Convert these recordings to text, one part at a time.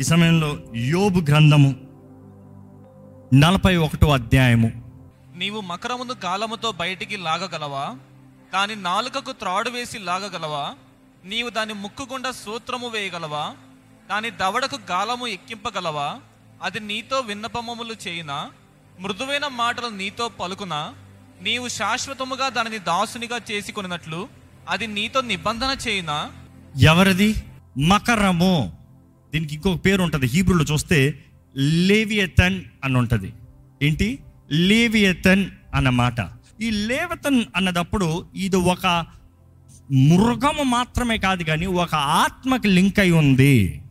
ఈ సమయంలో యోబు గ్రంథము నలభై ఒకటో అధ్యాయము. నీవు మకరమును గాలముతో బయటికి లాగగలవా? దాని నాలుకకు త్రాడు వేసి లాగగలవా? నీవు దాని ముక్కు గుండా సూత్రము వేయగలవా? దాని దవడకు గాలము ఎక్కింపగలవా? అది నీతో విన్నపమములు చేయునా? మృదువైన మాటలు నీతో పలుకునా? నీవు శాశ్వతముగా దానిని దాసునిగా చేసుకొనినట్లు అది నీతో నిబంధన చేయునా? ఎవరిది? మకరము. దీనికి ఇంకొక పేరు ఉంటుంది. హీబ్రూలో చూస్తే లేవియతన్ అని ఉంటుంది ఏంటి? లేవియతన్ అన్న మాట. ఈ లేవతన్ అన్నదప్పుడు ఇది ఒక మృగము మాత్రమే కాదు కానీ ఒక ఆత్మకి లింక్ అయి ఉంది.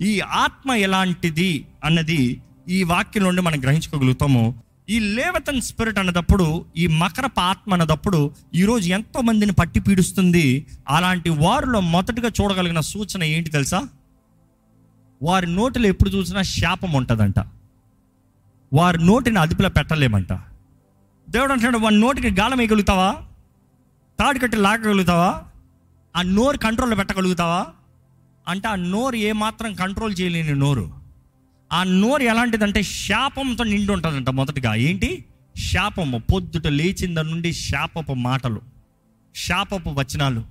ఈ ఆత్మ ఎలాంటిది అన్నది ఈ వాక్యం నుండి మనం గ్రహించుకోగలుగుతాము. ఈ లేవతన్ స్పిరిట్ అన్నదప్పుడు ఈ మకరప ఆత్మ అన్నదప్పుడు ఈరోజు ఎంతో మందిని పట్టి పీడుస్తుంది. అలాంటి వారిలో మొదటగా చూడగలిగిన సూచన ఏంటి తెలుసా? వారి నోటిలో ఎప్పుడు చూసినా శాపం ఉంటుందంట. వారి నోటిని అదుపులో పెట్టలేమంట. దేవుడు అంటున్నాడు వాడి నోటికి గాలం వేయగలుగుతావా? తాడు కట్టి లాగగలుగుతావా? ఆ నోరు కంట్రోల్లో పెట్టగలుగుతావా? అంటే ఆ నోరు ఏమాత్రం కంట్రోల్ చేయలేని నోరు. ఆ నోరు ఎలాంటిదంటే శాపంతో నిండి ఉంటుందంట మొదటగా. ఏంటి? శాపము. పొద్దుట లేచింద నుండి శాపపు మాటలు శాపపు వచనాలు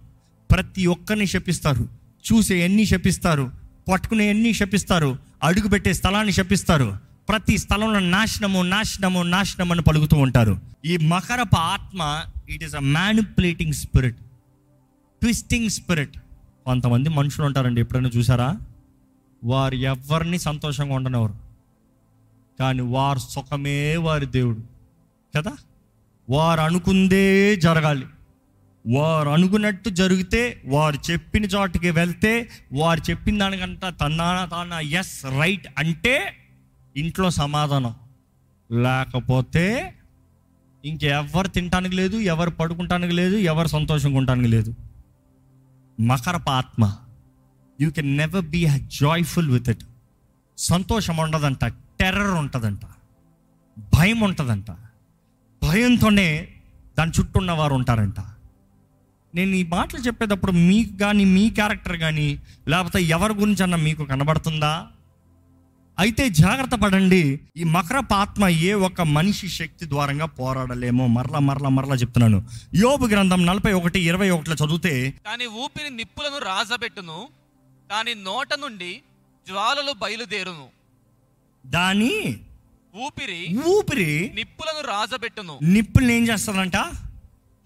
ప్రతి ఒక్కరిని శపిస్తారు. చూసే ఎన్ని శపిస్తారు. పట్టుకునే ఎన్ని శపిస్తారు అడుగు పెట్టే స్థలాన్ని శపిస్తారు. ప్రతి స్థలంలో నాశనము నాశనము నాశనం అని పలుకుతూ ఉంటారు. ఈ మకరప ఆత్మ it is a manipulating spirit twisting spirit కొంతమంది మనుషులు ఉంటారండి ఎప్పుడైనా చూసారా? వారు ఎవరిని సంతోషంగా ఉండనివ్వరు. కానీ వారు సుఖమే వారి దేవుడు కదా? వారు అనుకుందే జరగాలి. వారు అనుకున్నట్టు జరిగితే వారు చెప్పిన చోటికి వెళ్తే వారు చెప్పిన దానికంట తన్నాన తానా ఎస్ రైట్ అంటే ఇంట్లో సమాధానం. లేకపోతే ఇంకెవరు తినటానికి లేదు ఎవరు పడుకుంటానికి లేదు ఎవరు సంతోషంగా ఉండటానికి లేదు. మకరప ఆత్మ you can never be joyful with it సంతోషం ఉండదంట టెర్రర్ ఉంటుందంట భయం ఉంటుందంట. భయంతోనే దాని చుట్టూ ఉన్న వారు ఉంటారంట. నేను ఈ మాటలు చెప్పేటప్పుడు మీకు కానీ మీ క్యారెక్టర్ కానీ లేకపోతే ఎవరి గురించి అన్న మీకు కనబడుతుందా? అయితే జాగ్రత్త పడండి. ఈ మకరప ఆత్మ ఏ ఒక్క మనిషి శక్తి ద్వారంగా పోరాడలేమో. మరలా మరలా మరలా చెప్తున్నాను. యోబు గ్రంథం నలభై ఒకటి ఇరవై ఒకటిలో చదివితే దాని ఊపిరి నిప్పులను రాజబెట్టును దాని నోట నుండి జ్వాలలు బయలుదేరును. దాని ఊపిరి ఊపిరి నిప్పులను రాజబెట్టును. నిప్పుల్ని ఏం చేస్తుందంట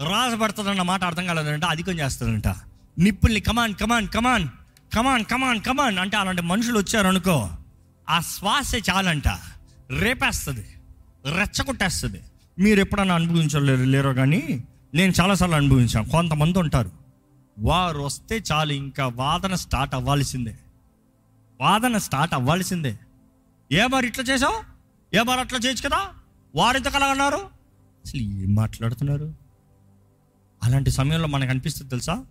రాజపడుతుందన్న మాట అర్థం కాలేదంట అధికం చేస్తుందంట. నిప్పుల్ని come on come on come on come on come on come on అంటే అలాంటి మనుషులు వచ్చారు అనుకో ఆ శ్వాసే చాలంట. రేపేస్తుంది రెచ్చగొట్టేస్తుంది. మీరు ఎప్పుడన్నా అనుభవించలేరు లేరో కానీ నేను చాలాసార్లు అనుభవించాను. కొంతమంది ఉంటారు వారు వస్తే చాలు ఇంకా వాదన స్టార్ట్ అవ్వాల్సిందే. వాదన స్టార్ట్ అవ్వాల్సిందే. ఏ మరి ఇట్లా చేసావు? ఏ మరి అట్లా చేయొచ్చు కదా? వారు ఇంతకలా అన్నారు? అసలు ఏం మాట్లాడుతున్నారు? అలాంటి సమయంలో మనకు అనిపిస్తుంది తెలుసా?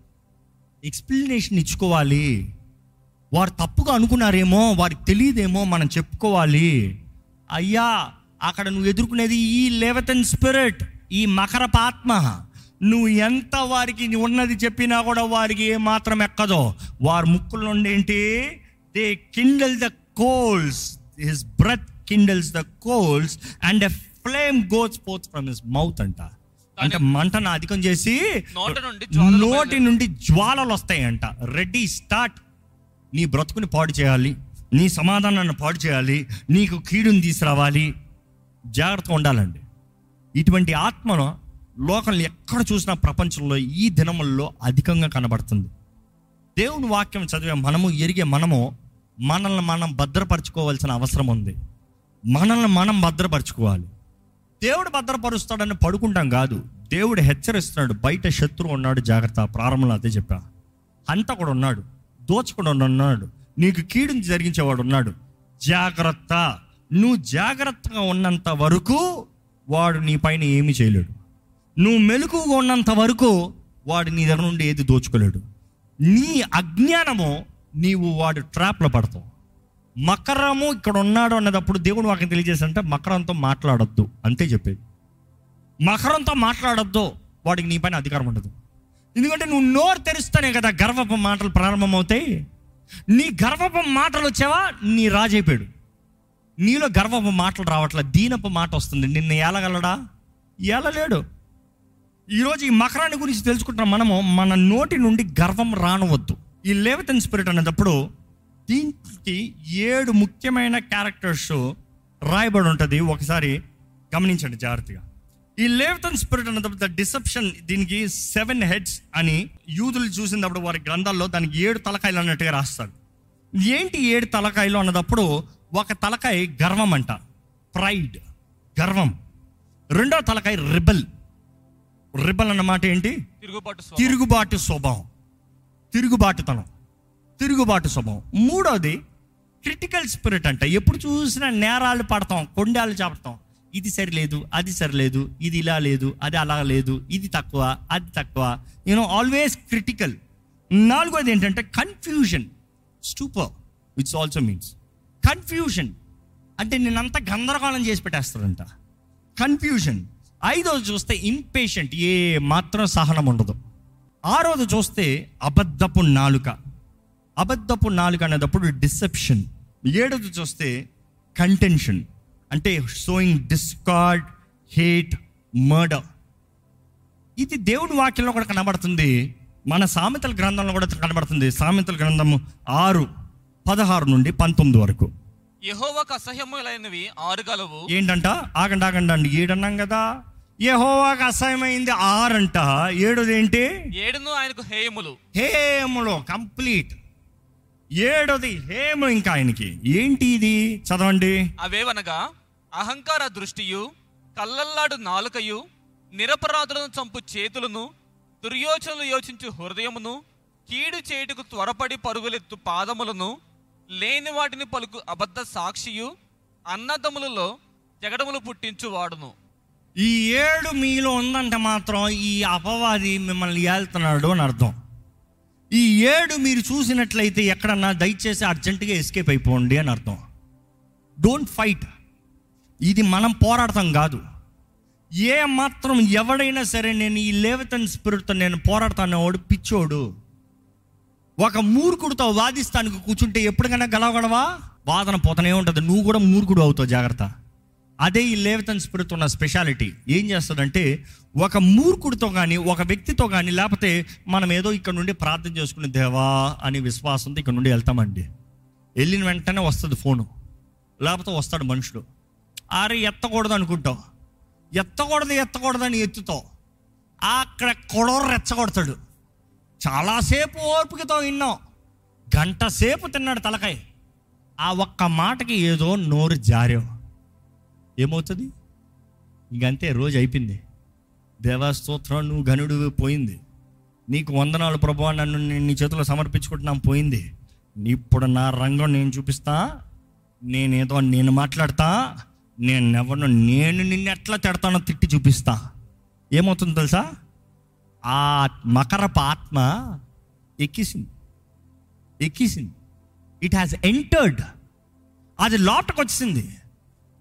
ఎక్స్ప్లెనేషన్ ఇచ్చుకోవాలి. వారు తప్పుగా అనుకున్నారేమో వారికి తెలియదేమో మనం చెప్పుకోవాలి. అయ్యా అక్కడ నువ్వు ఎదుర్కొనేది ఈ లేవతన్ స్పిరిట్ ఈ మకరపాత్మ నువ్వు ఎంత వారికి ఉన్నది చెప్పినా కూడా వారికి ఏ మాత్రం ఎక్కదో. వారి ముక్కుల నుండి ఏంటి? They kindle the coals his breath kindles the coals and a flame goes forth from his mouth అంట. అంటే మంటను అధికం చేసి నోట నుండి జ్వాలలు నోటి నుండి జ్వాలలు వస్తాయంట. Ready start. నీ బ్రతుకుని పాడు చేయాలి. నీ సమాధానాన్ని పాడు చేయాలి. నీకు కీడుని తీసుకురావాలి. జాగ్రత్తగా ఉండాలండి. ఇటువంటి ఆత్మను లోకంలో ఎక్కడ చూసినా ప్రపంచంలో ఈ దినముల్లో అధికంగా కనబడుతుంది. దేవుని వాక్యం చదివే మనము ఎరిగే మనము మనల్ని మనం భద్రపరచుకోవాల్సిన అవసరం ఉంది. మనల్ని మనం భద్రపరచుకోవాలి. దేవుడు భద్రపరుస్తాడని పడుకుంటాం కాదు. దేవుడు హెచ్చరిస్తున్నాడు. బయట శత్రువు ఉన్నాడు జాగ్రత్త. ప్రారంభంలో అదే చెప్పా. అంత కూడా ఉన్నాడు దోచుకుని ఉన్నాడు నీకు కీడుని జరిగించేవాడు ఉన్నాడు. జాగ్రత్త. నువ్వు జాగ్రత్తగా ఉన్నంత వరకు వాడు నీ పైన ఏమీ చేయలేడు. నువ్వు మెలకుగా ఉన్నంత వరకు వాడు నీ దగ్గర నుండి ఏది దోచుకోలేడు. నీ అజ్ఞానము నీవు వాడు ట్రాప్లో పడతావు. మకరము ఇక్కడ ఉన్నాడు అన్నదప్పుడు దేవుడు వాకి తెలియజేసంటే మకరంతో మాట్లాడద్దు. అంతే చెప్పేది. మకరంతో మాట్లాడద్దు. వాడికి నీ పైన అధికారం ఉండదు. ఎందుకంటే నువ్వు నోరు తెరుస్తానే కదా గర్వపు మాటలు ప్రారంభమవుతాయి. నీ గర్వపు మాటలు వచ్చావా? నీ రాజైపోయాడు నీలో గర్వపు మాటలు రావట్లే. దీనపు మాట వస్తుంది. నిన్ను ఏలగలడా? ఏలలేడు. ఈరోజు ఈ మకరాన్ని గురించి తెలుసుకుంటున్న మనము. మన నోటి నుండి గర్వం రానవద్దు. ఈ లేవతన్ స్పిరిట్ అనేటప్పుడు దీనికి ఏడు ముఖ్యమైన క్యారెక్టర్స్ రాయబడి ఉంటుంది. ఒకసారి గమనించండి జాగ్రత్తగా. ఈ లేవతన్ స్పిరిట్ అనేటప్పుడు ద డిసెప్షన్ దీనికి సెవెన్ హెడ్స్ అని యూదులు చూసినప్పుడు వారి గ్రంథాల్లో దానికి ఏడు తలకాయలు అన్నట్టుగా రాస్తారు. ఏంటి ఏడు తలకాయలు అన్నదప్పుడు ఒక తలకాయ గర్వం అంట. ప్రైడ్ గర్వం. రెండో తలకాయ రిబల్. రిబల్ అన్నమాట ఏంటి? తిరుగుబాటు. తిరుగుబాటు స్వభావం. తిరుగుబాటుతనం. తిరుగుబాటు స్వభావం. మూడోది క్రిటికల్ స్పిరిట్ అంట. ఎప్పుడు చూసినా నేరాలు పడతాం కొండాలు చాపడతాం. ఇది సరిలేదు అది సరిలేదు ఇది ఇలా లేదు అది అలా లేదు ఇది తక్కువ అది తక్కువ. యూనో ఆల్వేస్ క్రిటికల్ నాలుగోది ఏంటంటే confusion stupor which also means confusion అంటే నేనంతా గందరగోళం చేసి పెట్టేస్తాడంట కన్ఫ్యూజన్ ఐదోది చూస్తే ఇంపేషెంట్ ఏ మాత్రం సహనం ఉండదు. ఆరోది చూస్తే అబద్ధపు నాలుక. అబద్ధపు నాలుక అనేటప్పుడు డిసెప్షన్. ఏడోది చూస్తే కంటెన్షన్. అంటే షోయింగ్ డిస్కార్డ్ హేట్ మర్డర్. ఇది దేవుడి వాక్యంలో కూడా కనబడుతుంది. మన సామెతల గ్రంథంలో కూడా కనబడుతుంది. సామెతల గ్రంథము ఆరు పదహారు నుండి పంతొమ్మిది వరకు. యెహోవాకు అసహ్యములైనవి ఆరు గలవు ఏంటంట? ఆగండి ఆగండి అండి ఏడన్నాం కదా? యెహోవాకు అసహ్యమైంది ఆరంట. ఏడోది ఏంటి? ఏడును ఆయనకు హేయములు. హేములో కంప్లీట్. ఏడోది హేము ఇంకా ఆయనకి. ఏంటి ఇది చదవండి. అవేవనగా అహంకార దృష్టియు కళ్ళల్లాడు నాలుకయు నిరపరాధులను చంపు చేతులను దుర్యోచనలు యోచించు హృదయమును కీడు చేటుకు త్వరపడి పరుగులెత్తు పాదములను లేని వాటిని పలుకు అబద్ధ సాక్షియు అన్నదమ్ములలో జగడములు పుట్టించు వాడును. ఈ ఏడు మీలో ఉందంటే మాత్రం ఈ అపవాది మిమ్మల్ని ఏళ్తున్నాడు అని అర్థం. ఈ ఏడు మీరు చూసినట్లయితే ఎక్కడన్నా దయచేసి అర్జెంటుగా ఎస్కేప్ అయిపోండి అని అర్థం. డోంట్ ఫైట్ ఇది మనం పోరాడతాం కాదు. ఏ మాత్రం ఎవడైనా సరే నేను ఈ లేవతన్ స్పిరిట్తో నేను పోరాడతానేవాడు పిచ్చోడు. ఒక మూర్ఖుడితో వాదిస్తానికి కూర్చుంటే ఎప్పటికైనా గెలవగలవా? వాదన పోతనే ఉంటుంది. నువ్వు కూడా మూర్ఖుడు అవుతావు జాగ్రత్త. అదే ఈ లేవతన్ స్పిరిట్ ఉన్న స్పెషాలిటీ. ఏం చేస్తుందంటే ఒక మూర్ఖుడితో కానీ ఒక వ్యక్తితో కానీ లేకపోతే మనం ఏదో ఇక్కడ నుండి ప్రార్థన చేసుకునే దేవా అని విశ్వాసంతో ఇక్కడ నుండి వెళ్తామండి. వెళ్ళిన వెంటనే వస్తుంది ఫోను. లేకపోతే వస్తాడు మనుషుడు. అరే ఎత్తకూడదు అనుకుంటావు. ఎత్తకూడదు ఎత్తకూడదని అని ఎత్తుతావు. అక్కడ కొడవ రెచ్చగొడతాడు. చాలాసేపు ఓర్పుకతో విన్నాం. గంట సేపు తిన్నాడు తలకాయ. ఆ ఒక్క మాటకి ఏదో నోరు జారావు ఏమవుతుంది? ఇంకంతే రోజు అయిపోయింది. దేవాస్తోత్రం నువ్వు ఘనుడు పోయింది. నీకు వందనాలు ప్రభు నన్ను నేను నీ చేతిలో సమర్పించుకుంటున్నాం పోయింది. ఇప్పుడు నా రంగం నేను చూపిస్తా నేనేదో నేను మాట్లాడతా నేను ఎవరినో నేను నిన్ను ఎట్లా తిడతానో తిట్టి చూపిస్తా. ఏమవుతుంది తెలుసా? ఆ మకరపు ఆత్మ ఎక్కిసింది. ఎక్కిసింది. ఇట్ హ్యాస్ ఎంటర్డ్ అది లోపలికి వచ్చింది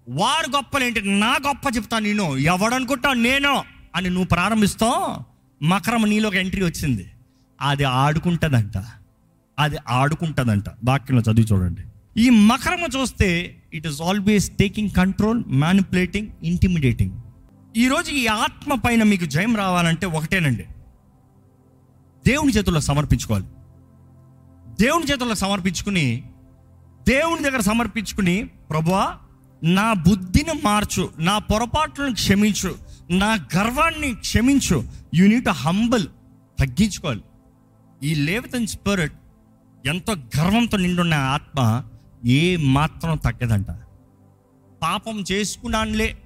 వారు గొప్పలేంటి? నా గొప్ప చెప్తా నేను. ఎవడనుకుంటా నేను? అని నువ్వు ప్రారంభిస్తావు మకరం నీలోకి ఎంట్రీ వచ్చింది. అది ఆడుకుంటుందంట. అది ఆడుకుంటుందంట. వాక్యంలో చదివి చూడండి. ఈ మకరము చూస్తే it is always taking control manipulating intimidating ఈరోజు ఈ ఆత్మ పైన మీకు జయం రావాలంటే ఒకటేనండి. దేవుని చేతుల్లో సమర్పించుకోవాలి. దేవుని చేతుల్లో సమర్పించుకుని దేవుని దగ్గర సమర్పించుకుని ప్రభువా నా బుద్ధిని మార్చు నా పొరపాట్లను క్షమించు నా గర్వాన్ని క్షమించు. యూనిట్ హంబల్ తగ్గించుకోవాలి. ఈ లేవతన్ స్పిరిట్ ఎంతో గర్వంతో నిండున్న ఆత్మ ఏ మాత్రం తగ్గదంట. పాపం చేసుకున్నానులే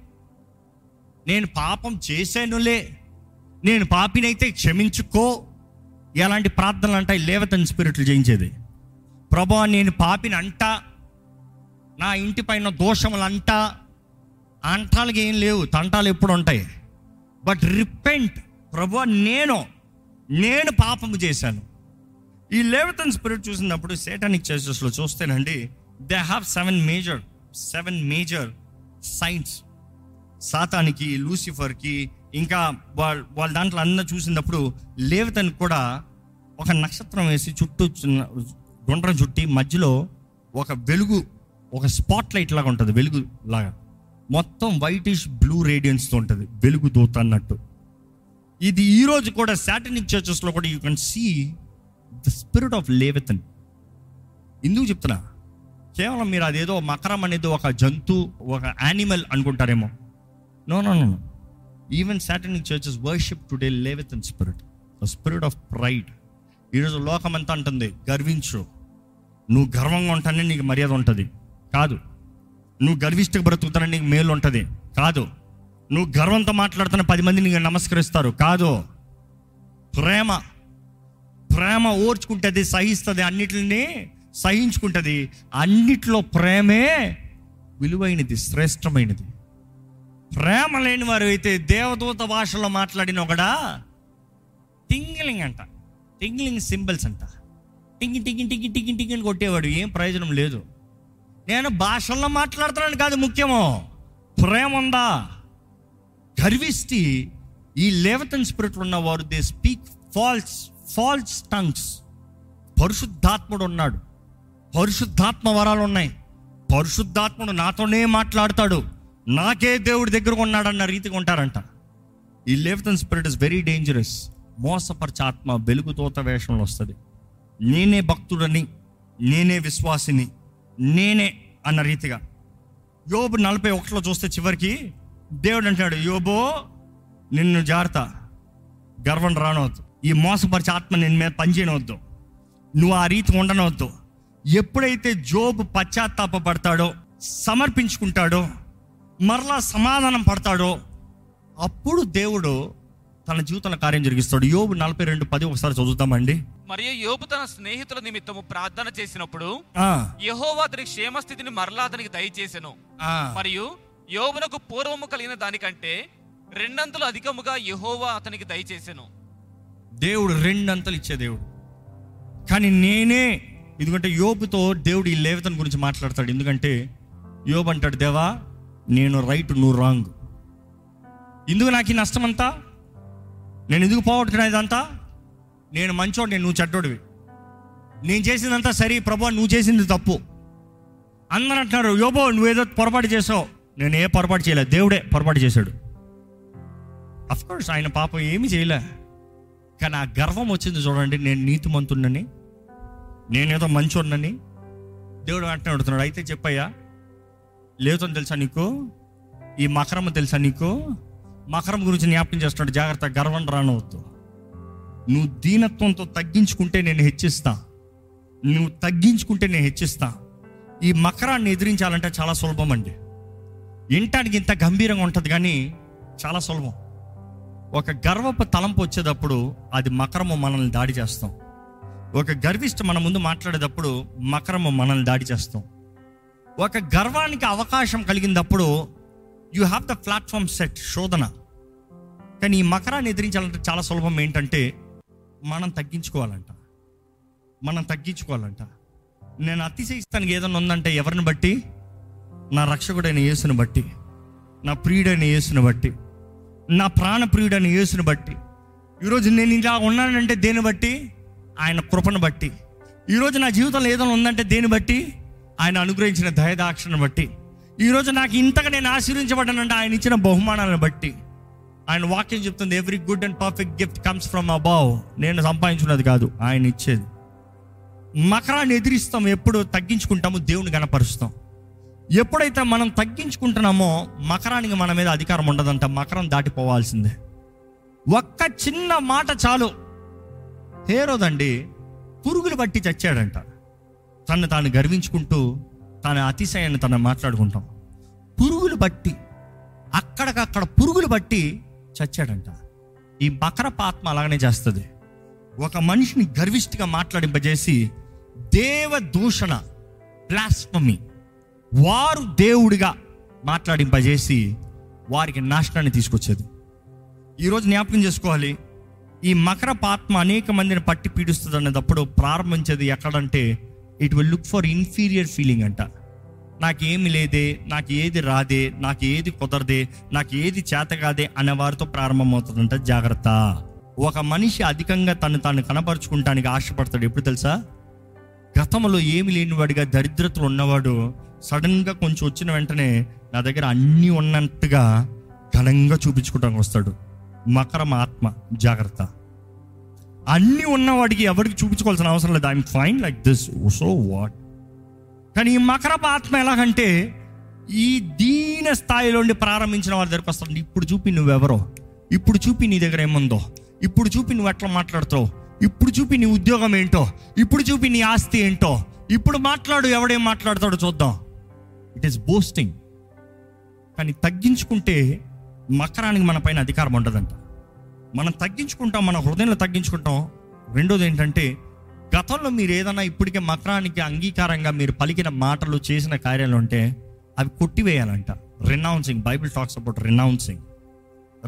నేను పాపం చేశానులే నేను పాపినైతే క్షమించుకో. ఎలాంటి ప్రార్థనలు అంటాయి లేవతన్ స్పిరిట్లు చేయించేది ప్రభా నేను పాపిని అంటా నా ఇంటి పైన దోషములు అంట అంటాలకి ఏం లేవు తంటాలు ఎప్పుడు ఉంటాయి. బట్ రిపెంట్ ప్రభు నేను నేను పాపము చేశాను. ఈ లేవతన్ స్పిరిట్ చూసినప్పుడు సేటానిక్ చర్చెస్లో చూస్తేనండి they have seven major seven major signs సాతానికి లూసిఫర్కి ఇంకా వాళ్ళ వాళ్ళ దాంట్లో అందరూ చూసినప్పుడు లేవతన్ కూడా ఒక నక్షత్రం వేసి చుట్టూ గుండ్రం చుట్టి మధ్యలో ఒక వెలుగు ఒక స్పాట్ లైట్ లాగా ఉంటుంది వెలుగు లాగా. మొత్తం వైటిష్ బ్లూ రేడియన్స్తో ఉంటుంది వెలుగు దూత అన్నట్టు. ఇది ఈరోజు కూడా సాటనిక్ చర్చెస్లో కూడా you can see the spirit of Leviathan ఎందుకు చెప్తున్నా? కేవలం మీరు అదేదో మకరం అనేది ఒక జంతు ఒక యానిమల్ అనుకుంటారేమో. No no no even satanic churches worship today Leviathan spirit the spirit of pride ఈరోజు లోకం అంతా అంటుంది గర్వించు. నువ్వు గర్వంగా ఉంటానే నీకు మర్యాద ఉంటుంది. కాదు. నువ్వు గర్విష్ట బ్రతుకుతానే నీకు మేలు ఉంటుంది కాదు. నువ్వు గర్వంతో మాట్లాడుతున్న పది మంది నీకు నమస్కరిస్తారు. కాదు. ప్రేమ. ప్రేమ ఓర్చుకుంటుంది సహిస్తుంది అన్నిటిని సహించుకుంటుంది. అన్నిట్లో ప్రేమే విలువైనది శ్రేష్టమైనది. ప్రేమ లేని వారు అయితే దేవదూత భాషలో మాట్లాడిన ఒకడా? టింగిలింగ్ అంట. టింగిలింగ్ సింబల్స్ అంట. టింగి టింగి టింగి టింగి టింగిని కొట్టేవాడు. ఏం ప్రయోజనం లేదు. నేను భాషల్లో మాట్లాడుతున్నాను కాదు ముఖ్యము. ప్రేమ ఉందా గర్విష్టి ఈ లేవతన్ స్పిరిట్ ఉన్నవారు they speak false false tongues పరిశుద్ధాత్ముడు ఉన్నాడు. పరిశుద్ధాత్మ వరాలు ఉన్నాయి. పరిశుద్ధాత్ముడు నాతోనే మాట్లాడతాడు. నాకే దేవుడి దగ్గర ఉన్నాడన్న రీతిగా ఉంటారంట. ఈ Leviathan spirit is very dangerous మోసపరిచాత్మ వెలుగుతోత వేషంలో వస్తుంది. నేనే భక్తుడని నేనే విశ్వాసిని. నేనే అన్న రీతిగా. యోబు నలభై ఒకటిలో చూస్తే చివరికి దేవుడు అంటాడు యోబో నిన్ను జాగ్రత్త గర్వం రానవద్దు ఈ మోసపరిచే ఆత్మ నిన్న మీద పనిచేయనవద్దు నువ్వు ఆ రీతి ఉండనవద్దు ఎప్పుడైతే జోబు పశ్చాత్తాపడతాడో సమర్పించుకుంటాడో మరలా సమాధానం పడతాడో అప్పుడు దేవుడు తన జీవితంలో కార్యం జరిగిస్తాడు. యోబు నలభై రెండు పది ఒకసారి చదువుతామండి. మరియు యోబు తన స్నేహితుల నిమిత్తము ప్రార్థన చేసినప్పుడు యెహోవా అతని క్షేమస్థితిని మరలా అతనికి దయచేసెను. మరియు యోబునకు పూర్వము కలిగిన దానికంటే రెండంతలు అధికముగా యెహోవా అతనికి దయచేసెను. దేవుడు రెండంతలు ఇచ్చే దేవుడు. కానీ నేనే ఎందుకంటే యోబుతో దేవుడు ఈ లేవతన గురించి మాట్లాడతాడు. ఎందుకంటే యోబు అంటాడు దేవా నేను రైట్ నువ్వు రాంగ్. ఎందుకు నాకు ఈ నష్టం అంతా నేను ఎందుకు పోగొట్టుకున్నా ఇదంతా నేను మంచోడిని నువ్వు చెడ్డోడివి. నేను చేసిందంతా సరి ప్రభు నువ్వు చేసింది తప్పు. అందరు అంటున్నారు యోబో నువ్వేదో పొరపాటు చేసావు. నేను ఏ పొరపాటు చేయలేదు దేవుడే పొరపాటు చేశాడు. అఫ్కోర్స్ ఆయన పాపం ఏమీ చేయలే. కానీ ఆ గర్వం వచ్చింది చూడండి నేను నీతిమంతున్నని నేనేదో మంచోడినని దేవుడు వెంటనే అడుగుతున్నాడు అయితే చెప్పయ్యా లేదని తెలుసా నీకు? ఈ మకరం తెలుసా నీకు? మకరం గురించి జ్ఞాపకం చేస్తున్నాడు జాగ్రత్త గర్వం రానవద్దు. నువ్వు దీనత్వంతో తగ్గించుకుంటే నేను హెచ్చిస్తా. నువ్వు తగ్గించుకుంటే నేను హెచ్చిస్తా. ఈ మకరాన్ని ఎదిరించాలంటే చాలా సులభం అండి. వినటానికి ఇంత గంభీరంగా ఉంటుంది కానీ చాలా సులభం. ఒక గర్వపు తలంపు వచ్చేటప్పుడు అది మకరము మనల్ని దాడి చేస్తాం. ఒక గర్విష్ట మన ముందు మాట్లాడేటప్పుడు మకరము మనల్ని దాడి చేస్తాం. ఒక గర్వానికి అవకాశం కలిగినప్పుడు you have the platform set శోధన. కానీ ఈ మకరాన్ని ఎదిరించాలంటే చాలా సులభం ఏంటంటే మనం తగ్గించుకోవాలంట. మనం తగ్గించుకోవాలంట. నేను అతిశయిస్తానికి ఏదైనా ఉందంటే ఎవరిని బట్టి? నా రక్షకుడైన యేసుని బట్టి. నా ప్రియుడైన యేసుని బట్టి. నా ప్రాణ ప్రియుడైన యేసుని బట్టి. ఈరోజు నేను ఇలా ఉన్నానంటే దేని బట్టి? ఆయన కృపను బట్టి. ఈరోజు నా జీవితంలో ఏదైనా ఉందంటే దేని బట్టి? ఆయన అనుగ్రహించిన దయదాక్షను బట్టి. ఈరోజు నాకు ఇంతగా నేను ఆశీర్వించబడ్డానంటే ఆయన ఇచ్చిన బహుమానాలను బట్టి. ఆయన వాక్యం చెప్తుంది every good and perfect gift comes from above నేను సంపాదించున్నది కాదు ఆయన ఇచ్చేది. మకరాన్ని ఎదిరిస్తాం ఎప్పుడు తగ్గించుకుంటామో దేవుని గణపరుస్తాం. ఎప్పుడైతే మనం తగ్గించుకుంటున్నామో మకరానికి మన మీద అధికారం ఉండదంట మకరం దాటిపోవాల్సిందే. ఒక్క చిన్న మాట చాలు. హేరోదండి పురుగులు బట్టి చచ్చాడంట. తను తాను గర్వించుకుంటూ తన అతిశయాన్ని తను మాట్లాడుకుంటాం. పురుగులు బట్టి అక్కడికక్కడ పురుగులు బట్టి చచ్చాడంట. ఈ మకర ఆత్మ అలాగనే చేస్తుంది. ఒక మనిషిని గర్విష్టిగా మాట్లాడింపజేసి దేవ దూషణ ప్లాస్మమి వారు దేవుడిగా మాట్లాడింపజేసి వారికి నాశనాన్ని తీసుకొచ్చేది. ఈరోజు జ్ఞాపకం చేసుకోవాలి. ఈ మకర పాత్మ అనేక మందిని పట్టి పీడిస్తుంది అన్నదప్పుడు ప్రారంభించేది ఎక్కడంటే it will look for inferior feeling అంట. నాకేమి లేదే నాకు ఏది రాదే నాకు ఏది కుదరదే నాకు ఏది చేత కాదే అనే వారితో ప్రారంభమవుతుందంట. జాగ్రత్త. ఒక మనిషి అధికంగా తను తాను కనపరుచుకుంటానికి ఆశపడతాడు. ఎప్పుడు తెలుసా? గతంలో ఏమి లేనివాడిగా దరిద్రతలు ఉన్నవాడు సడన్గా కొంచెం వచ్చిన వెంటనే నా దగ్గర అన్నీ ఉన్నట్టుగా ఘనంగా చూపించుకోవడానికి వస్తాడు. మకరం ఆత్మ. జాగ్రత్త. అన్నీ ఉన్నవాడికి ఎవరికి చూపించుకోవాల్సిన అవసరం లేదు. I'm fine like this so what కానీ ఈ మకరపు ఆత్మ ఎలాగంటే ఈ దీన స్థాయిలోండి ప్రారంభించిన వారి దగ్గరకు వస్తాడు ఇప్పుడు చూపి నువ్వెవరో? ఇప్పుడు చూపి నీ దగ్గర ఏముందో? ఇప్పుడు చూపి నువ్వు ఎట్లా మాట్లాడుతావు ఇప్పుడు చూపి నీ ఉద్యోగం ఏంటో? ఇప్పుడు చూపి నీ ఆస్తి ఏంటో? ఇప్పుడు మాట్లాడు ఎవడేం మాట్లాడతాడో చూద్దాం. ఇట్ ఈస్ బోస్టింగ్ కానీ తగ్గించుకుంటే మకరానికి మన పైన అధికారం ఉండదంట. మనం తగ్గించుకుంటాం మన హృదయంలో తగ్గించుకుంటాం. రెండోది ఏంటంటే గతంలో మీరు ఏదైనా ఇప్పటికే మకరానికి అంగీకారంగా మీరు పలికిన మాటలు చేసిన కార్యాలు ఉంటే అవి కొట్టివేయాలంట. Renouncing Bible talks about renouncing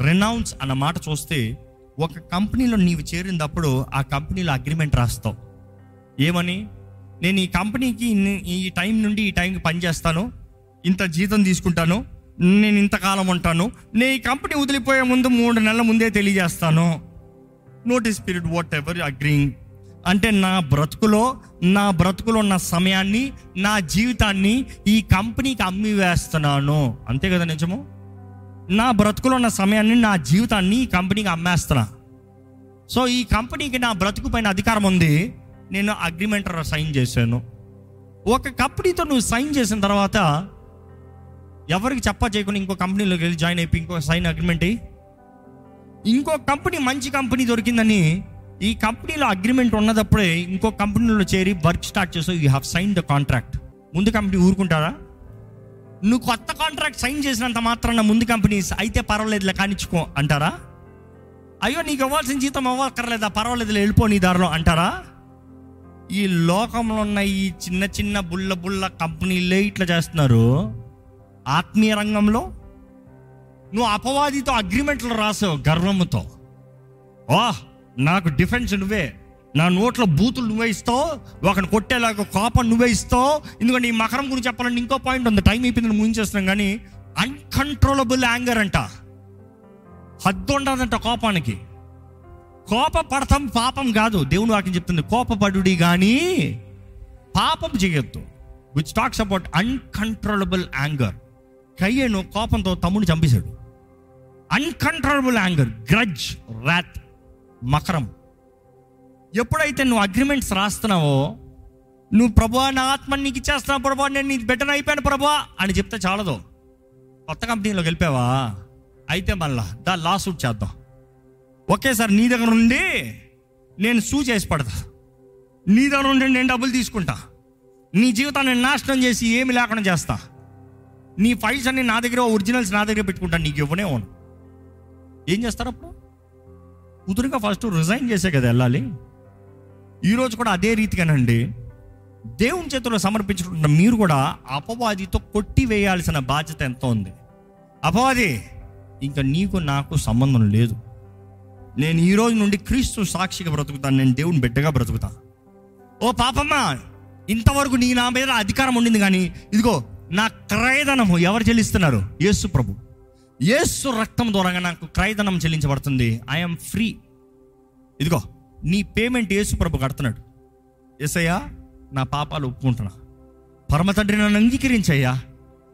renounce అన్న మాట చూస్తే ఒక కంపెనీలో నీవు చేరినప్పుడు ఆ కంపెనీలో అగ్రిమెంట్ రాస్తావు. ఏమని? నేను ఈ కంపెనీకి ఈ టైం నుండి ఈ టైంకి పనిచేస్తాను ఇంత జీతం తీసుకుంటాను నేను ఇంతకాలం ఉంటాను నేను ఈ కంపెనీ వదిలిపోయే ముందు మూడు నెలల ముందే తెలియజేస్తాను. Notice period whatever agreeing అంటే నా బ్రతుకులో నా బ్రతుకులో ఉన్న సమయాన్ని నా జీవితాన్ని ఈ కంపెనీకి అమ్మి వేస్తున్నాను అంతే కదా నిజము? నా బ్రతుకులో ఉన్న సమయాన్ని నా జీవితాన్ని ఈ కంపెనీకి అమ్మేస్తున్నా. సో ఈ కంపెనీకి నా బ్రతుకు పైన అధికారం ఉంది. నేను అగ్రిమెంట్ సైన్ చేశాను. ఒక కంపెనీతో నువ్వు సైన్ చేసిన తర్వాత ఎవరికి చెప్ప చేయకుండా ఇంకో కంపెనీలోకి వెళ్ళి జాయిన్ అయిపోయి ఇంకో సైన్ అగ్రిమెంట్ ఇంకో కంపెనీ మంచి కంపెనీ దొరికిందని ఈ కంపెనీలో అగ్రిమెంట్ ఉన్నదప్పుడే ఇంకో కంపెనీలో చేరి వర్క్ స్టార్ట్ చేసావు you have sign the contract. ముందు కంపెనీ ఊరుకుంటారా? నువ్వు కొత్త కాంట్రాక్ట్ సైన్ చేసినంత మాత్రాన ముందు కంపెనీస్ అయితే పర్వాలేదులే కానిచ్చుకో అంటారా? అయ్యో నీకు ఇవ్వాల్సిన జీతం అవ్వక్కర్లేదా? పర్వాలేదులే వెళ్ళిపో నీ దారిలో అంటారా? ఈ లోకంలో ఉన్న ఈ చిన్న చిన్న బుల్ల బుల్ల కంపెనీలే ఇట్లా చేస్తున్నారు. ఆత్మీయ రంగంలో నువ్వు అపవాదితో అగ్రిమెంట్లు రాసావు గర్వముతో ఓహ్ నాకు డిఫెన్స్ నువ్వే. నా నోట్లో బూతులు నువ్వే ఇస్తావు ఒకని కొట్టేలాగా కోపం నువ్వే ఇస్తావు. ఎందుకంటే ఈ మకరం గురించి చెప్పాలంటే ఇంకో పాయింట్ ఉంది. టైం అయిపోయింది ముంచేస్తున్నాం కానీ అన్కంట్రోలబుల్ యాంగర్ అంట. హద్దు ఉండదంట కోపానికి. కోప పడతాం పాపం కాదు. దేవుని వాక్యం చెప్తుంది కోపపడుడి కానీ పాపం చేయొద్దు. Which talks about uncontrollable anger కయ్యను కోపంతో తమ్ముడు చంపేశాడు. అన్కంట్రోలబుల్ యాంగర్ గ్రజ్ రాత్ మకరం. ఎప్పుడైతే నువ్వు అగ్రిమెంట్స్ రాస్తున్నావో నువ్వు ప్రభా నా ఆత్మ నీకు ఇచ్చేస్తున్నావు ప్రభా నేను నీకు బెటర్ అయిపోయాను ప్రభా అని చెప్తే చాలదు. కొత్త కంపెనీలోకి వెళ్ళిపోయావా అయితే మళ్ళా దా లా సూట్ చేద్దాం. ఒకేసారి నీ దగ్గర నుండి నేను సూ చేసి పడతా. నీ దగ్గర నుండి నేను డబ్బులు తీసుకుంటా. నీ జీవితాన్ని నాశనం చేసి ఏమి లేకుండా చేస్తా. నీ ఫైల్స్ అన్ని నా దగ్గర ఒరిజినల్స్ నా దగ్గర పెట్టుకుంటాను నీకు ఇవ్వనే అవును ఏం చేస్తారు అప్పుడు? కుదురుగా ఫస్ట్ రిజైన్ చేసే కదా వెళ్ళాలి ఈరోజు కూడా అదే రీతిగానండి. దేవుని చేతిలో సమర్పించుకుంటున్న మీరు కూడా అపవాదితో కొట్టి వేయాల్సిన బాధ్యత ఎంత ఉంది. అపవాది ఇంకా నీకు నాకు సంబంధం లేదు. నేను ఈ రోజు నుండి క్రీస్తు సాక్షిగా బ్రతుకుతాను నేను దేవుని బిడ్డగా బ్రతుకుతా. ఓ పాపమ్మా ఇంతవరకు నీ నా మీద అధికారం ఉండింది కానీ ఇదిగో నా క్రయధనము ఎవరు చెల్లిస్తున్నారు? యేసు ప్రభు. యేసు రక్తం ద్వారా నాకు క్రయధనం చెల్లించబడుతుంది. ఐఎమ్ ఫ్రీ ఇదిగో నీ పేమెంట్ యేసు ప్రభు కడుతున్నాడు. ఎసయ్యా నా పాపాలు ఒప్పుకుంటున్నా. పరమతండ్రి నన్ను అంగీకరించయ్యా.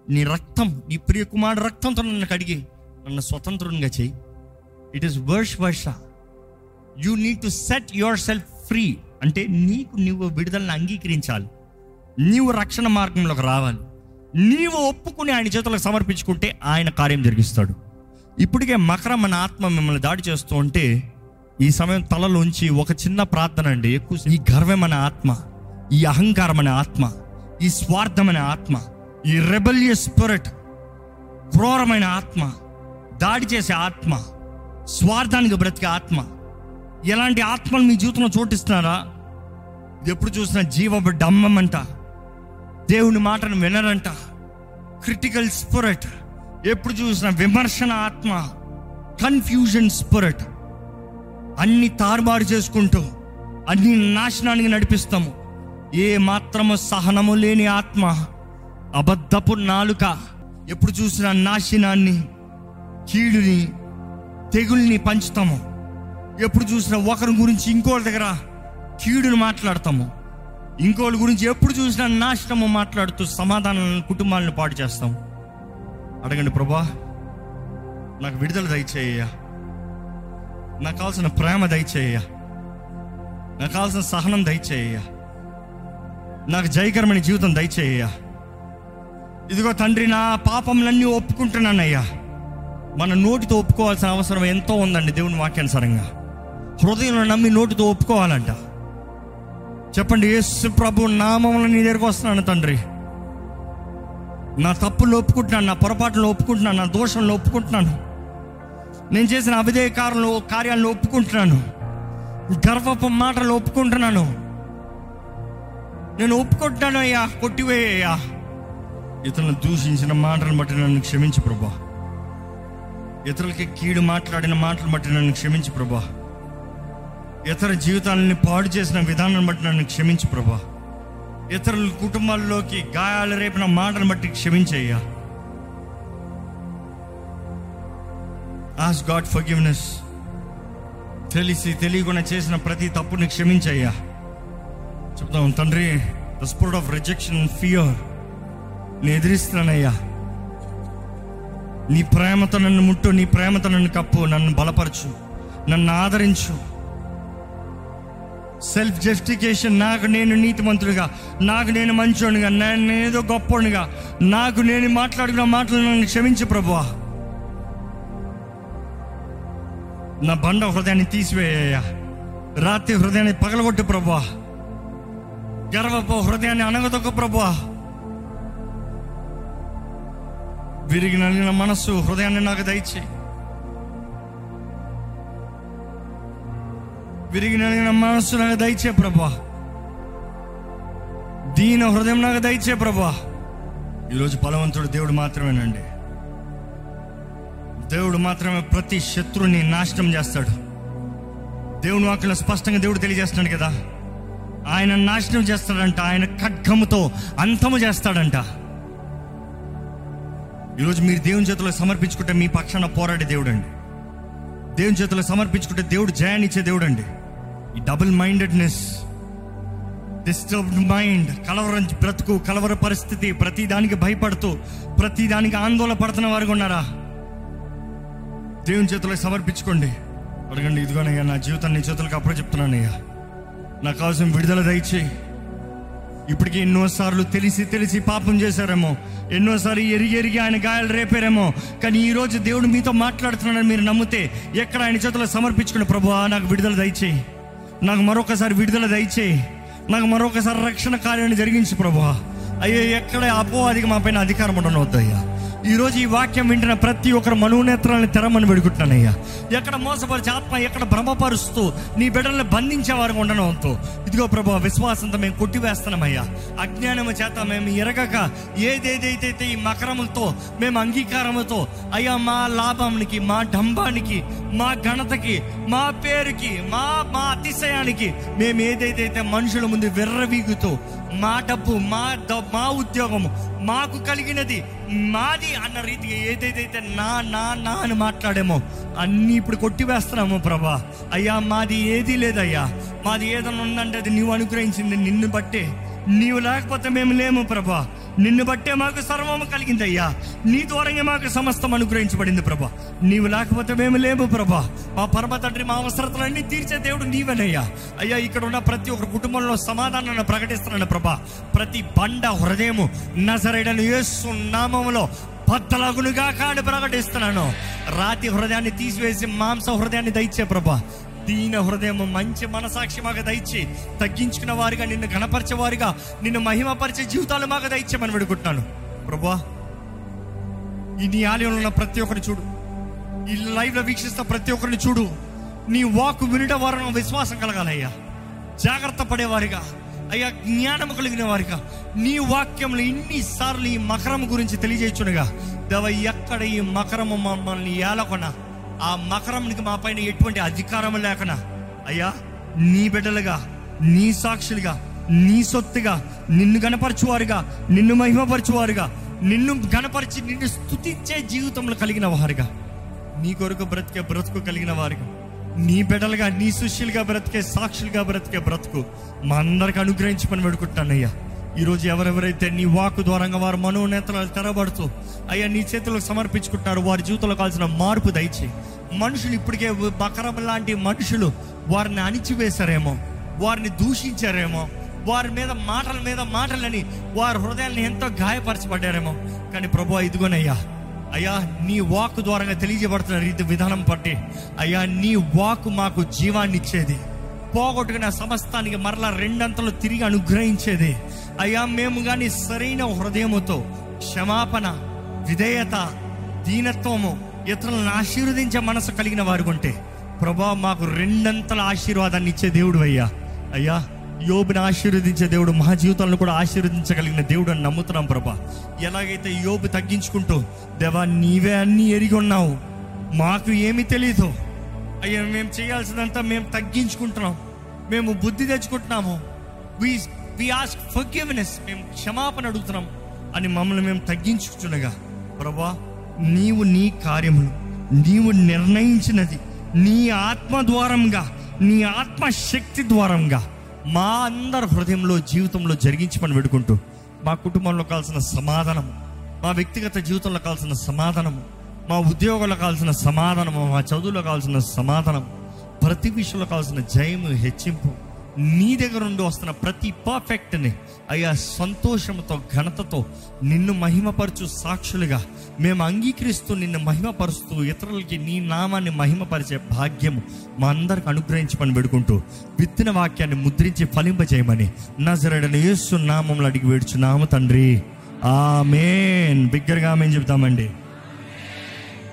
నీ రక్తం నీ ప్రియ కుమారుడు రక్తంతో నన్ను కడిగి నన్ను స్వతంత్రంగా చేయి. It is worse worse you need to set yourself free అంటే నీకు నువ్వు విడుదలను అంగీకరించాలి. నీవు రక్షణ మార్గంలోకి రావాలి. నీవు ఒప్పుకుని ఆయన చేతులకు సమర్పించుకుంటే ఆయన కార్యం జరిగిస్తాడు. ఇప్పటికే మకరం మన ఆత్మ మిమ్మల్ని దాడి చేస్తూ ఉంటే ఈ సమయం తలలోంచి ఒక చిన్న ప్రార్థన అండి. ఎక్కువ ఈ గర్వమైన ఆత్మ ఈ అహంకారమైన ఆత్మ ఈ స్వార్థమైన ఆత్మ ఈ రెబలియస్ స్పిరిట్ క్రూరమైన ఆత్మ దాడి చేసే ఆత్మ స్వార్థానికి బ్రతికే ఆత్మ ఎలాంటి ఆత్మలు మీ జీవితంలో చోటిస్తున్నారా? ఎప్పుడు చూసినా జీవ డమ్మమంట. దేవుని మాటను వినరంట. క్రిటికల్ స్పిరిట్ ఎప్పుడు చూసినా విమర్శన ఆత్మ కన్ఫ్యూజన్ స్పిరిట్ అన్ని తారుబారు చేసుకుంటూ అన్ని నాశనానికి నడిపిస్తాము. ఏ మాత్రము సహనము లేని ఆత్మ అబద్ధపు నాలుక ఎప్పుడు చూసినా నాశనాన్ని కీడుని తెగుల్ని పంచుతాము. ఎప్పుడు చూసినా ఒకరి గురించి ఇంకోటి దగ్గర కీడుని మాట్లాడతాము. ఇంకోళ్ళ గురించి ఎప్పుడు చూసినా నాశనము మాట్లాడుతూ సమాధానాలను కుటుంబాలను పాడు చేస్తాం. అడగండి ప్రభా నాకు విడుదల దయచేయ్యా నాకు కావాల్సిన ప్రేమ దయచేయ్యా నాకు కావాల్సిన సహనం దయచేయ్యా నాకు జయకరమైన జీవితం దయచేయ్యా ఇదిగో తండ్రి నా పాపంలన్నీ ఒప్పుకుంటున్నానయ్యా. మన నోటితో ఒప్పుకోవాల్సిన అవసరం ఎంతో ఉందండి దేవుని వాక్యానుసారంగా. హృదయంలో నమ్మి నోటితో ఒప్పుకోవాలంట. చెప్పండి యేసు ప్రభు నామంలో నీ దగ్గరకు వస్తున్నాను తండ్రి. నా తప్పులు ఒప్పుకుంటున్నాను నా పొరపాట్లు ఒప్పుకుంటున్నాను నా దోషంలో ఒప్పుకుంటున్నాను. నేను చేసిన అవిధేయ కార్యాలు కార్యాలను ఒప్పుకుంటున్నాను. గర్వపు మాటలు ఒప్పుకుంటున్నాను. నేను ఒప్పుకుంటున్నాను అయ్యా కొట్టివేయ్యా ఇతరులను దూషించిన మాటలను బట్టి నన్ను క్షమించు ప్రభా. ఇతరులకి కీడు మాట్లాడిన మాటలు బట్టి నన్ను క్షమించు ప్రభా. ఇతర జీవితాలని పాడు చేసిన విధానం బట్టి నన్ను క్షమించు ప్రభా. ఇతరుల కుటుంబాల్లోకి గాయాలు రేపిన మాటను బట్టి క్షమించయ్యా. ఆస్ గాడ్ ఫర్ గివ్నెస్ తెలిసి తెలియకుండా చేసిన ప్రతి తప్పుని క్షమించయ్యా. చెప్తాం తండ్రి the spirit of rejection fear నేను ఎదిరిస్తున్నానయ్యా. నీ ప్రేమతో నన్ను ముట్టు నీ ప్రేమతో నన్ను కప్పు నన్ను బలపరచు నన్ను ఆదరించు. సెల్ఫ్ జస్టిఫికేషన్ నాకు నేను నీతిమంతుడిగా నాకు నేను మంచోనిగా నేను ఏదో గొప్పోనిగా నాకు నేను మాట్లాడుకున్న మాటలు నన్ను క్షమించు ప్రభువా. నా బండ హృదయాన్ని తీసివేయ్యా రాత్రి హృదయాన్ని పగలగొట్టు ప్రభువా. గర్వపు హృదయాన్ని అనగదొక్క ప్రభువా. విరిగి నలిగిన మనస్సు హృదయాన్ని నాకు దయచేయి. విరిగి నలిగిన మనస్సు నాకు దయచే ప్రభా. దీన హృదయం నాకు దయచే ప్రభా. ఈరోజు బలవంతుడు దేవుడు మాత్రమేనండి. దేవుడు మాత్రమే ప్రతి శత్రువుని నాశనం చేస్తాడు. దేవుని వాక్యం స్పష్టంగా దేవుడు తెలియజేస్తున్నాడు కదా. ఆయన నాశనం చేస్తాడంట ఆయన ఖడ్గముతో అంతము చేస్తాడంట. ఈరోజు మీరు దేవుని చేతిలో సమర్పించుకుంటే మీ పక్షాన పోరాడే దేవుడు అండి దేవుని చేతిలో సమర్పించుకుంటే దేవుడు జయాన్నిచ్చే దేవుడు అండి ఈ డబుల్ మైండెడ్నెస్ డిస్టర్బ్డ్ మైండ్ కలవరం బ్రతుకు కలవర పరిస్థితి ప్రతి దానికి భయపడుతూ ప్రతి దానికి ఆందోళన పడుతున్న వారు ఉన్నారా? దేవుని చేతిలో సమర్పించుకోండి. అడగండి ఇదిగోనయ్యా నా జీవితాన్ని నీ చేతులకు అప్పుడు చెప్తున్నానయ్యా నాకు కావాల్సిన విడుదల దయచేయి ఇప్పటికి ఎన్నోసార్లు తెలిసి తెలిసి పాపం చేశారేమో ఎన్నోసార్లు ఎరిగి ఎరిగి ఆయన గాయాలు రేపారేమో కానీ ఈరోజు దేవుడు మీతో మాట్లాడుతున్నాడని మీరు నమ్మితే ఎక్కడ ఆయన చేతిలో సమర్పించుకుని ప్రభు నాకు విడుదల దయచేయి. నాకు మరొకసారి విడుదల దయచేయి. నాకు మరొకసారి రక్షణ కార్యాన్ని జరిగించు ప్రభా అయ్యో ఎక్కడ అపోవాదికి మా పైన అధికారం ఉండనవద్దయ్యా ఈ రోజు ఈ వాక్యం వింటున్న ప్రతి ఒక్కరు మనోనేత్రాలను తెరమని పెడుకుంటున్నానయ్యా ఎక్కడ మోసపరిచే ఆత్మ ఎక్కడ భ్రమపరుస్తూ నీ బిడ్డల్ని బంధించేవారు ఉండడంతో ఇదిగో ప్రభా విశ్వాసంతో మేము కొట్టివేస్తున్నామయ్యా. అజ్ఞానము చేత మేము ఎరగక ఏదేదైతే ఈ మకరములతో మేము అంగీకారముతో అయ్యా మా లాభానికి మా డంబానికి మా ఘనతకి మా పేరుకి మా మా అతిశయానికి మేము ఏదైతే మనుషుల ముందు విర్రవీగుతూ మా డబ్బు మా ద- మా ఉద్యోగము మాకు కలిగినది మాది అన్న రీతిగా ఏదైతే నా నా నా అని మాట్లాడేమో అన్నీ ఇప్పుడు కొట్టివేస్తున్నాము ప్రభా. అయ్యా మాది ఏదీ లేదయ్యా. మాది ఏదైనా ఉందంటే అది నీవు అనుగ్రహించింది నిన్ను బట్టే. నీవు లేకపోతే మేము లేము ప్రభా. నిన్ను బట్టే మాకు సర్వము కలిగింది అయ్యా నీ ద్వారంగా మాకు సమస్తం అనుగ్రహించబడింది ప్రభా. నీవు లేకపోతే మేము లేము ప్రభా. మా పరమ తండ్రి మా అవసరతలన్నీ తీర్చే దేవుడు నీవేనయ్యా. అయ్యా ఇక్కడ ఉన్న ప్రతి ఒక్క కుటుంబంలో సమాధానాన్ని ప్రకటిస్తున్నాను ప్రభా. ప్రతి బండ హృదయము నజరైడను యేసు నామములో బద్దలగునుగా కాడు ప్రకటిస్తున్నాను. రాతి హృదయాన్ని తీసివేసి మాంస హృదయాన్ని దయచే ప్రభా. దీన హృదయం మంచి మనసాక్షి మాకు దయచి తగ్గించుకున్న వారిగా నిన్ను గణపరిచేవారిగా నిన్ను మహిమపరిచే జీవితాలు మాకు దయచేమని విడుకుంటున్నాను. ప్రభా ఈ నీ ఆలయంలో ఉన్న ప్రతి ఒక్కరిని చూడు. ఈ లైవ్లో వీక్షిస్తున్న ప్రతి ఒక్కరిని చూడు. నీ వాక్ వినడం వారు విశ్వాసం కలగాలయ్యా. జాగ్రత్త పడేవారిగా అయ్యా జ్ఞానము కలిగిన వారిగా నీ వాక్యంలో ఇన్నిసార్లు ఈ మకరం గురించి తెలియజేయచ్చునుగా దేవ ఎక్కడ ఈ మకరము మమ్మల్ని ఏలకొనా? ఆ మకరంనికి మా పైన ఎటువంటి అధికారం లేకనా? అయ్యా నీ బిడ్డలుగా నీ సాక్షులుగా నీ సొత్తుగా నిన్ను గణపరచువారుగా నిన్ను మహిమపరచువారుగా నిన్ను గణపరిచి నిన్ను స్థుతించే జీవితంలో కలిగిన వారుగా. నీ కొరకు బ్రతికే బ్రతుకు కలిగిన వారుగా. నీ బిడ్డలుగా నీ శిష్యులుగా బ్రతికే సాక్షులుగా బ్రతికే బ్రతుకు మా అందరికి అనుగ్రహించి పని పెడుకుంటానయ్యా ఈరోజు ఎవరెవరైతే నీ వాకు ద్వారంగా వారు మనోనేతలు తెరబడుతూ అయ్యా నీ చేతులకు సమర్పించుకుంటున్నారు వారి జీవితంలో కావాల్సిన మార్పు దయచేయి. మనుషులు ఇప్పటికే బకరం లాంటి మనుషులు వారిని అణిచివేశారేమో వారిని దూషించారేమో వారి మీద మాటల మీద మాటలని వారి హృదయాన్ని ఎంతో గాయపరచబడ్డారేమో. కానీ ప్రభు ఇదిగోనయ్యా అయ్యా నీ వాక్ ద్వారా తెలియజేయబడుతున్న రీతి విధానం బట్టి అయ్యా నీ వాక్ మాకు జీవాన్ని ఇచ్చేది పోగొట్టుకున్న సమస్తానికి మరలా రెండంతలు తిరిగి అనుగ్రహించేది. అయ్యా మేము కానీ సరైన హృదయముతో క్షమాపణ విధేయత దీనత్వము ఇతరులను ఆశీర్వదించే మనసు కలిగిన వారు ఉంటే ప్రభా మాకు రెండంతల ఆశీర్వాదాన్ని ఇచ్చే దేవుడు అయ్యా. అయ్యా యోబుని ఆశీర్వదించే దేవుడు మా జీవితాలను కూడా ఆశీర్వదించగలిగిన దేవుడు అని నమ్ముతున్నాం ప్రభా. ఎలాగైతే యోబు తగ్గించుకుంటూ దేవా నీవే అన్నీ ఎరిగి ఉన్నావు మాకు ఏమీ తెలీదు. అయ్యా మేము చేయాల్సినంత మేము తగ్గించుకుంటున్నాం. మేము బుద్ధి తెచ్చుకుంటున్నాము. వీ వి ఆస్క్ ఫర్గివ్నెస్ మేము క్షమాపణ అడుగుతున్నాం అని మమ్మల్ని మేము తగ్గించుకుంటుండగా ప్రభా నీవు నీ కార్యములు నీవు నిర్ణయించినది నీ ఆత్మ ద్వారంగా నీ ఆత్మ శక్తి ద్వారంగా మా అందరి హృదయంలో జీవితంలో జరిగించమని పెడుకుంటూ మా కుటుంబంలో కావాల్సిన సమాధానం మా వ్యక్తిగత జీవితంలో కావాల్సిన సమాధానము మా ఉద్యోగంలో కావాల్సిన సమాధానము మా చదువులో కావాల్సిన సమాధానం ప్రతి విషయంలో కావాల్సిన జయము హెచ్చింపు నీ దగ్గర నుండి వస్తున్న ప్రతి పర్ఫెక్ట్ని అయ్యా సంతోషంతో ఘనతతో నిన్ను మహిమపరచు సాక్షులుగా మేము అంగీకరిస్తూ నిన్ను మహిమపరుస్తూ ఇతరులకి నీ నామాన్ని మహిమపరిచే భాగ్యము మా అందరికి అనుగ్రహించి పని పెడుకుంటూ విత్తిన వాక్యాన్ని ముద్రించి ఫలింపజేయమని నజరడని యేసు నామంలో అడిగి వేడుచు నామ తండ్రి. ఆమెన్. బిగ్గరగా మేము చెబుతామండి.